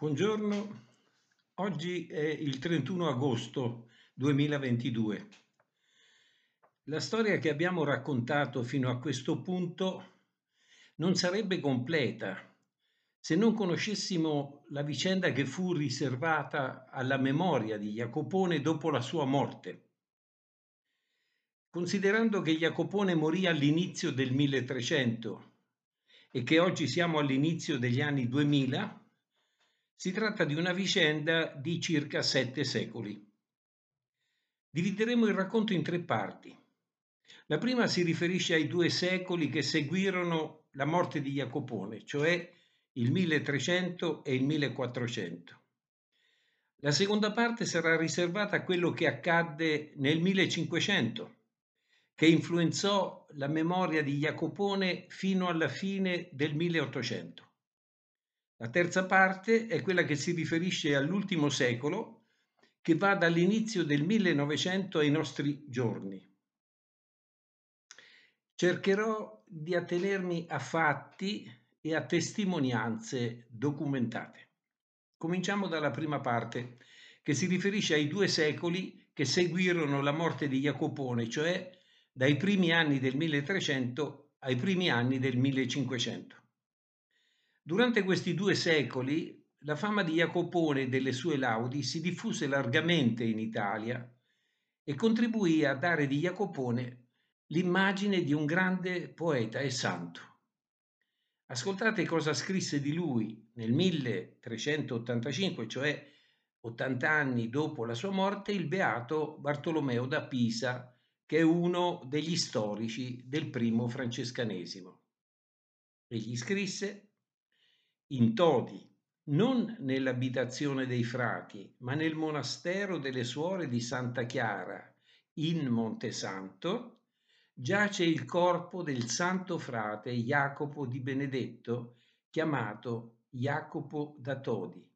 buongiorno. Oggi è il 31 agosto 2022. La storia che abbiamo raccontato fino a questo punto non sarebbe completa se non conoscessimo la vicenda che fu riservata alla memoria di Jacopone dopo la sua morte. Considerando che Jacopone morì all'inizio del 1300 e che oggi siamo all'inizio degli anni 2000, si tratta di una vicenda di circa sette secoli. Divideremo il racconto in tre parti. La prima si riferisce ai due secoli che seguirono la morte di Jacopone, cioè il 1300 e il 1400. La seconda parte sarà riservata a quello che accadde nel 1500, che influenzò la memoria di Jacopone fino alla fine del 1800. La terza parte è quella che si riferisce all'ultimo secolo, che va dall'inizio del 1900 ai nostri giorni. Cercherò di attenermi a fatti e a testimonianze documentate. Cominciamo dalla prima parte, che si riferisce ai due secoli che seguirono la morte di Jacopone, cioè dai primi anni del 1300 ai primi anni del 1500. Durante questi due secoli la fama di Jacopone e delle sue laudi si diffuse largamente in Italia e contribuì a dare di Jacopone l'immagine di un grande poeta e santo. Ascoltate cosa scrisse di lui nel 1385, cioè 80 anni dopo la sua morte, il beato Bartolomeo da Pisa, che è uno degli storici del primo francescanesimo. Egli scrisse in Todi, non nell'abitazione dei frati, ma nel monastero delle suore di Santa Chiara, in Montesanto, giace il corpo del santo frate Jacopo di Benedetto, chiamato Jacopo da Todi,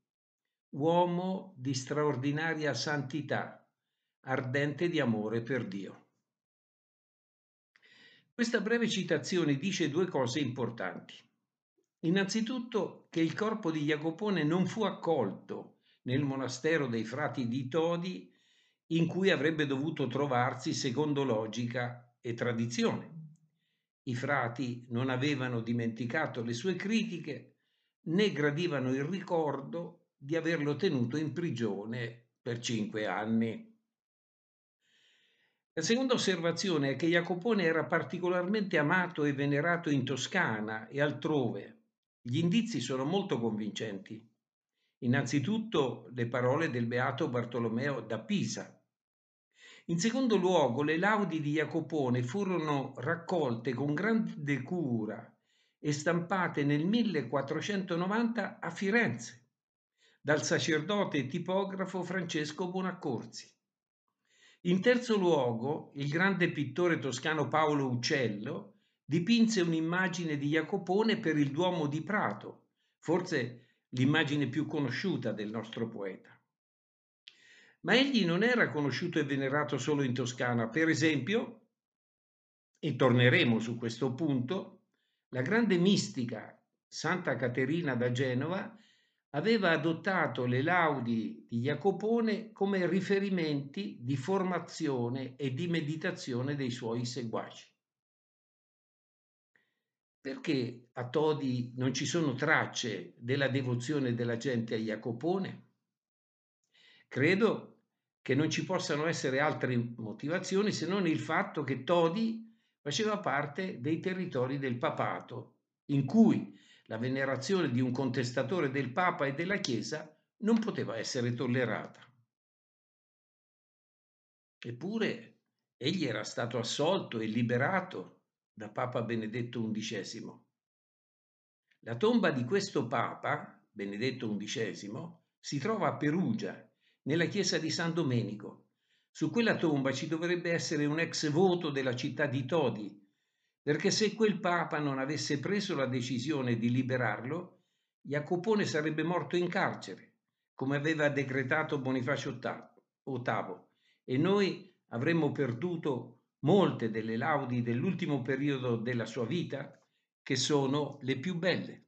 uomo di straordinaria santità, ardente di amore per Dio. Questa breve citazione dice due cose importanti. Innanzitutto che il corpo di Jacopone non fu accolto nel monastero dei frati di Todi in cui avrebbe dovuto trovarsi secondo logica e tradizione. I frati non avevano dimenticato le sue critiche né gradivano il ricordo di averlo tenuto in prigione per cinque anni. La seconda osservazione è che Jacopone era particolarmente amato e venerato in Toscana e altrove gli indizi sono molto convincenti. Innanzitutto le parole del beato Bartolomeo da Pisa. In secondo luogo, le laudi di Jacopone furono raccolte con grande cura e stampate nel 1490 a Firenze dal sacerdote e tipografo Francesco Bonaccorsi. In terzo luogo, il grande pittore toscano Paolo Uccello dipinse un'immagine di Jacopone per il Duomo di Prato, forse l'immagine più conosciuta del nostro poeta. Ma egli non era conosciuto e venerato solo in Toscana. Per esempio, e torneremo su questo punto, la grande mistica Santa Caterina da Genova aveva adottato le laudi di Jacopone come riferimenti di formazione e di meditazione dei suoi seguaci. Perché a Todi non ci sono tracce della devozione della gente a Jacopone? Credo che non ci possano essere altre motivazioni se non il fatto che Todi faceva parte dei territori del papato, in cui la venerazione di un contestatore del Papa e della Chiesa non poteva essere tollerata. Eppure egli era stato assolto e liberato da Papa Benedetto XI. La tomba di questo Papa, Benedetto XI, si trova a Perugia, nella chiesa di San Domenico. Su quella tomba ci dovrebbe essere un ex voto della città di Todi, perché se quel Papa non avesse preso la decisione di liberarlo, Jacopone sarebbe morto in carcere, come aveva decretato Bonifacio VIII, e noi avremmo perduto molte delle laudi dell'ultimo periodo della sua vita che sono le più belle.